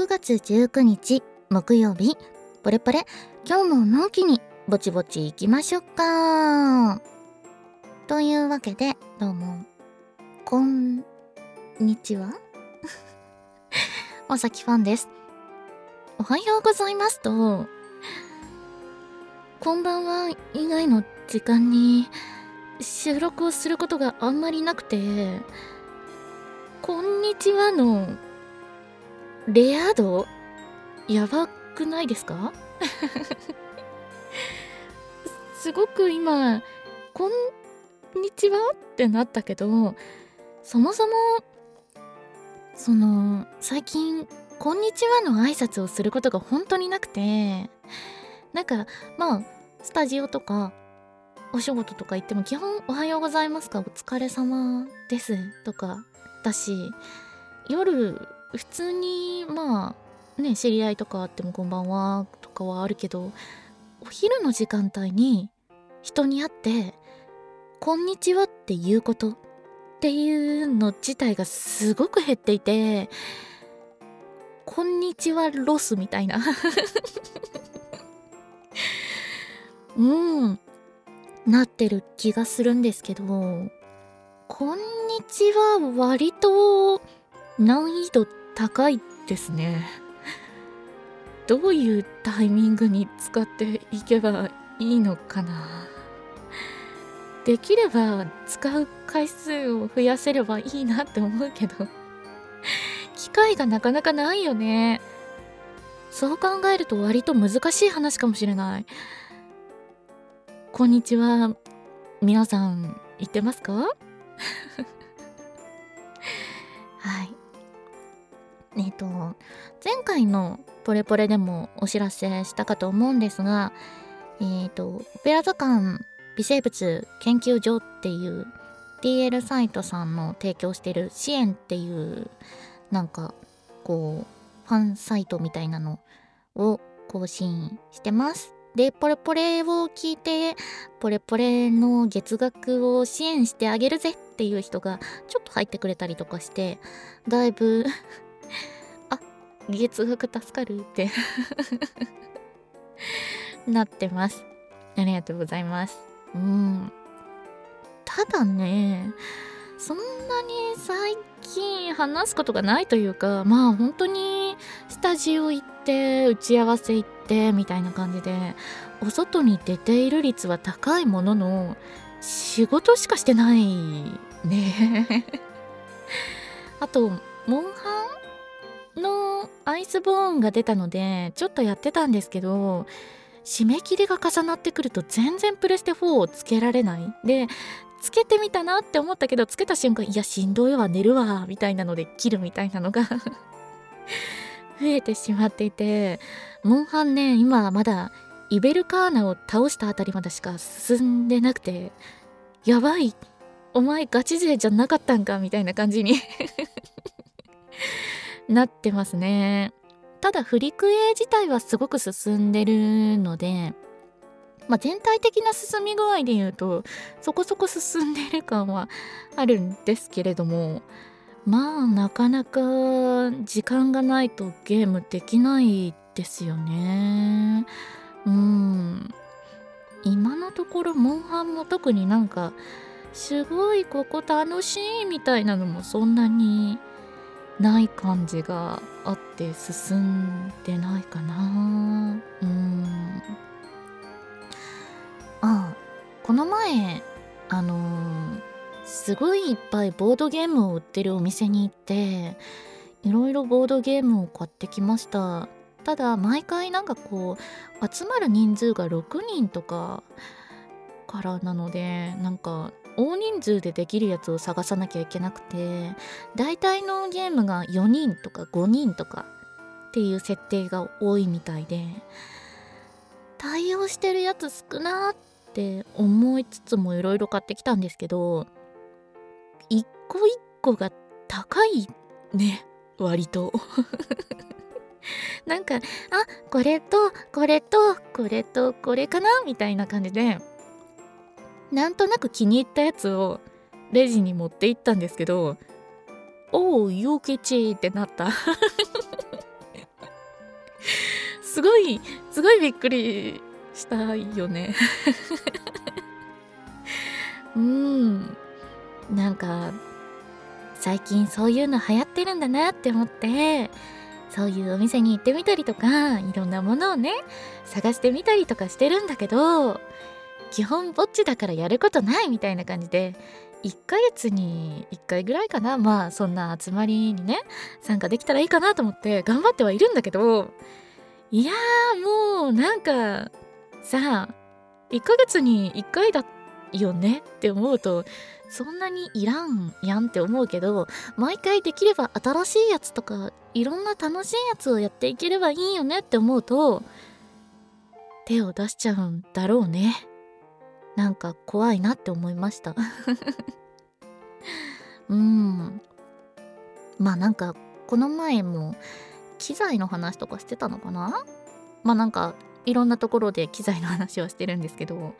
6月19日木曜日。ポレポレ今日ものんきにぼちぼち行きましょうか。というわけでどうも。こんにちは。おさきファンです。おはようございますと。こんばんは以外の時間に収録をすることがあんまりなくてこんにちはのレア度？やばくないですか？すごく今こんにちはってなったけどそもそもその最近こんにちはの挨拶をすることが本当になくてなんかまあスタジオとかお仕事とか行っても基本おはようございますかお疲れ様ですとかだし夜普通にまあね知り合いとかあってもこんばんはとかはあるけどお昼の時間帯に人に会ってこんにちはっていうことっていうの自体がすごく減っていてこんにちはロスみたいな。うんなってる気がするんですけどこんにちは割と難易度高いですね。どういうタイミングに使っていけばいいのかな。できれば使う回数を増やせればいいなって思うけど。機会がなかなかないよね。そう考えると割と難しい話かもしれない。こんにちは。皆さん言ってますか？はい。えっ、と前回のポレポレでもお知らせしたかと思うんですがえっ、とオペラ図鑑微生物研究所っていう DL サイトさんの提供してる支援っていうなんかこうファンサイトみたいなのを更新してます。でポレポレを聞いてポレポレの月額を支援してあげるぜっていう人がちょっと入ってくれたりとかしてだいぶあ月額助かるって。なってます。ありがとうございます。うん。ただねそんなに最近話すことがないというかまあ本当にスタジオ行って打ち合わせ行ってみたいな感じでお外に出ている率は高いものの仕事しかしてないね。あとモンハンのアイスボーンが出たのでちょっとやってたんですけど締め切りが重なってくると全然プレステ4をつけられない。でつけてみたなって思ったけどつけた瞬間いやしんどいわ寝るわみたいなので切るみたいなのが 増えてしまっていてモンハンね今まだイベルカーナを倒したあたりまでしか進んでなくてやばいお前ガチ勢じゃなかったんかみたいな感じになってますね。ただフリクエ自体はすごく進んでるのでまあ、全体的な進み具合で言うとそこそこ進んでる感はあるんですけれどもまあなかなか時間がないとゲームできないですよね。うん。今のところモンハンも特になんかすごいここ楽しいみたいなのもそんなにない感じがあって進んでないかな。うん。あこの前あのー、すごいいっぱいボードゲームを売ってるお店に行っていろいろボードゲームを買ってきました。ただ毎回なんかこう集まる人数が6人とかからなのでなんか大人数でできるやつを探さなきゃいけなくて大体のゲームが4人とか5人とかっていう設定が多いみたいで対応してるやつ少なって思いつつもいろいろ買ってきたんですけど一個一個が高いね割と。なんかあこれとこれとこれとこれかなみたいな感じでなんとなく気に入ったやつをレジに持って行ったんですけどおう陽吉ってなった。すごいすごいびっくりしたよね。うん。なんか最近そういうの流行ってるんだなって思ってそういうお店に行ってみたりとかいろんなものをね探してみたりとかしてるんだけど基本ぼっちだからやることないみたいな感じで1ヶ月に1回ぐらいかなまあそんな集まりにね参加できたらいいかなと思って頑張ってはいるんだけどいやーもうなんかさ1ヶ月に1回だよねって思うとそんなにいらんやんって思うけど毎回できれば新しいやつとかいろんな楽しいやつをやっていければいいよねって思うと手を出しちゃうんだろうね。なんか怖いなって思いました。うん。まあなんかこの前も機材の話とかしてたのかな？まあなんかいろんなところで機材の話はしてるんですけど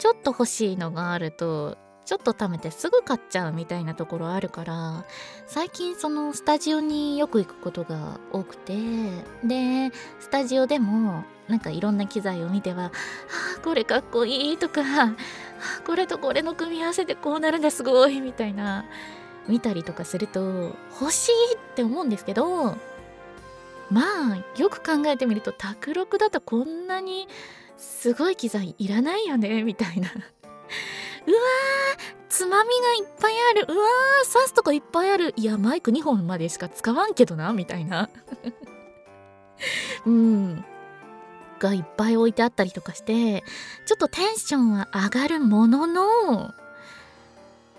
ちょっと欲しいのがあるとちょっと貯めてすぐ買っちゃうみたいなところあるから最近そのスタジオによく行くことが多くてでスタジオでもなんかいろんな機材を見ては「あこれかっこいい」とか「これとこれの組み合わせでこうなるんだすごい」みたいな見たりとかすると欲しいって思うんですけどまあよく考えてみると卓録だとこんなにすごい機材いらないよねみたいな。うわーつまみがいっぱいある。うわー刺すとこいっぱいある。いやマイク2本までしか使わんけどなみたいな。うん。がいっぱい置いてあったりとかしてちょっとテンションは上がるものの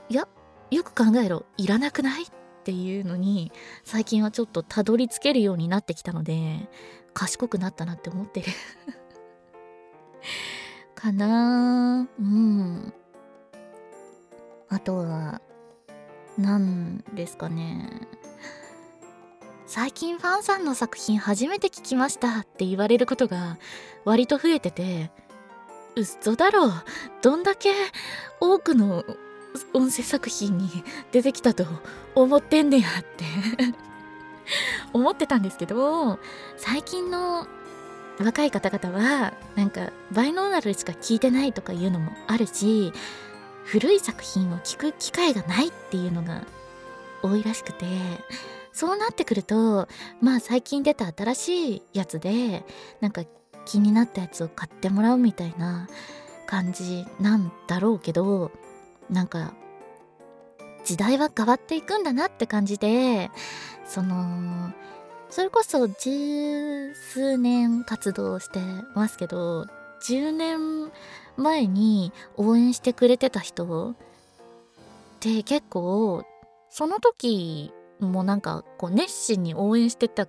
いやよく考えろ。いらなくないっていうのに最近はちょっとたどり着けるようになってきたので賢くなったなって思ってる。かなうん。あとは何ですかね。最近ファンさんの作品初めて聞きましたって言われることが割と増えてて嘘だろどんだけ多くの音声作品に出てきたと思ってんねやって。思ってたんですけど最近の若い方々はなんかバイノーナルしか聞いてないとかいうのもあるし古い作品を聞く機会がないっていうのが多いらしくてそうなってくるとまあ最近出た新しいやつでなんか気になったやつを買ってもらうみたいな感じなんだろうけどなんか時代は変わっていくんだなって感じでそのそれこそ十数年活動してますけど10年前に応援してくれてた人って結構その時もなんかこう熱心に応援してた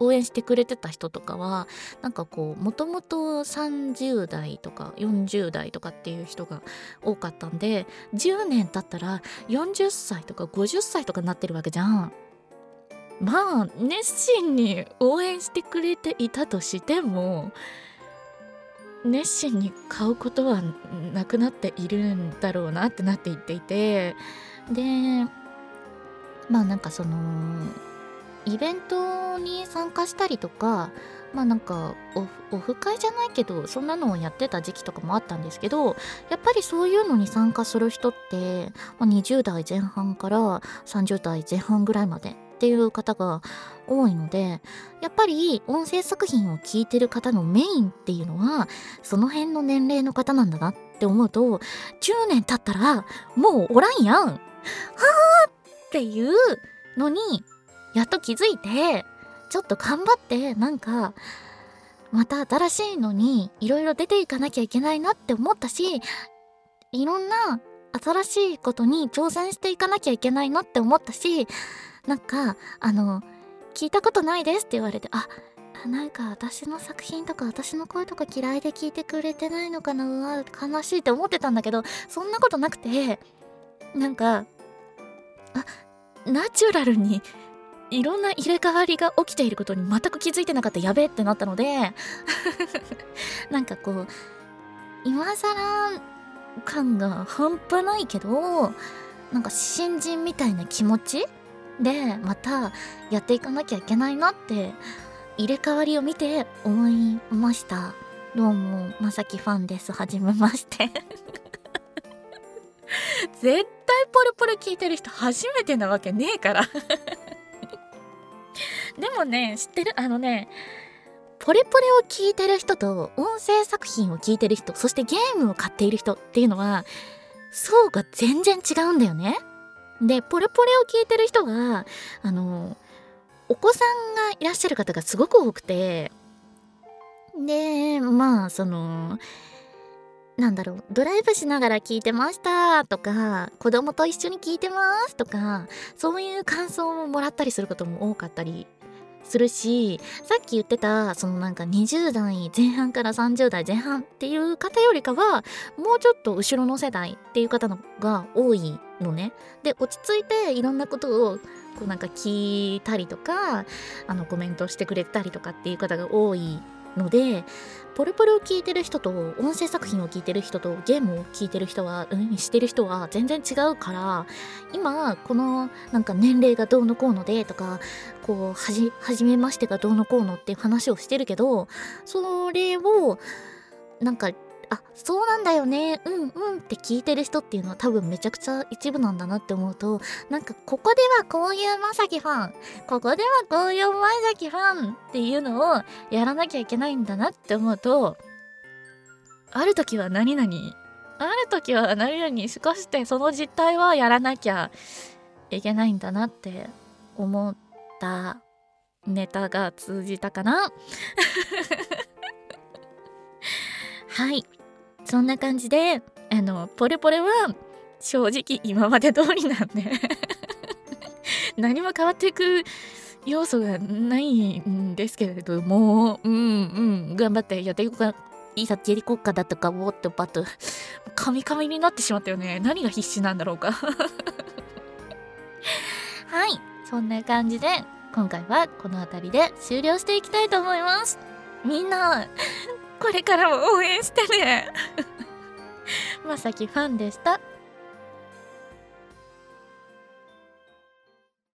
応援してくれてた人とかはなんかこうもともと30代とか40代とかっていう人が多かったんで10年経ったら40歳とか50歳とかになってるわけじゃん。まあ熱心に応援してくれていたとしても熱心に買うことはなくなっているんだろうなってなっていっていてでまあなんかそのイベントに参加したりとかまあなんかオフ会じゃないけどそんなのをやってた時期とかもあったんですけどやっぱりそういうのに参加する人って、まあ、20代前半から30代前半ぐらいまでっていう方が多いのでやっぱり音声作品を聞いてる方のメインっていうのはその辺の年齢の方なんだなって思うと10年経ったらもうおらんやん。はあっていうのにやっと気づいてちょっと頑張ってなんかまた新しいのにいろいろ出ていかなきゃいけないなって思ったしいろんな新しいことに挑戦していかなきゃいけないなって思ったしなんかあの聞いたことないですって言われてあなんか私の作品とか私の声とか嫌いで聞いてくれてないのかなうわ悲しいって思ってたんだけどそんなことなくてなんかあナチュラルにいろんな入れ替わりが起きていることに全く気づいてなかったやべえってなったので なんかこう今更感が半端ないけどなんか新人みたいな気持ちでまたやっていかなきゃいけないなって入れ替わりを見て思いました。どうもまさきファンです。はじめまして。絶対ポルポル聞いてる人初めてなわけねえから。でもね知ってる？あのねポレポレを聞いてる人と音声作品を聞いてる人そしてゲームを買っている人っていうのは層が全然違うんだよね。でポレポレを聞いてる人があのお子さんがいらっしゃる方がすごく多くてでまあそのなんだろうドライブしながら聞いてましたとか子供と一緒に聞いてますとかそういう感想をもらったりすることも多かったりするしさっき言ってたそのなんか20代前半から30代前半っていう方よりかはもうちょっと後ろの世代っていう方のが多いのね。で落ち着いていろんなことをこうなんか聞いたりとかあのコメントしてくれたりとかっていう方が多いのでポルポルを聴いてる人と音声作品を聴いてる人とゲームを聴いてる人は、うん、してる人は全然違うから今このなんか年齢がどうのこうのでとかこうはじ初めましてがどうのこうのって話をしてるけどそれをなんかあそうなんだよね。うんうんって聞いてる人っていうのは多分めちゃくちゃ一部なんだなって思うとなんかここではこういうまさきファンここではこういうまさきファンっていうのをやらなきゃいけないんだなって思うとある時は何々ある時は何々しかしてその実態はやらなきゃいけないんだなって思ったネタが通じたかな。はい。そんな感じであのポレポレは正直今まで通りなんで 何も変わっていく要素がないんですけれどもうんうん頑張ってやっていこうかいざ蹴り国家だとかウォットパッとカミカミになってしまったよね。何が必死なんだろうか。はいそんな感じで今回はこの辺りで終了していきたいと思います。みんなこれからも応援してね。まさきファンでした。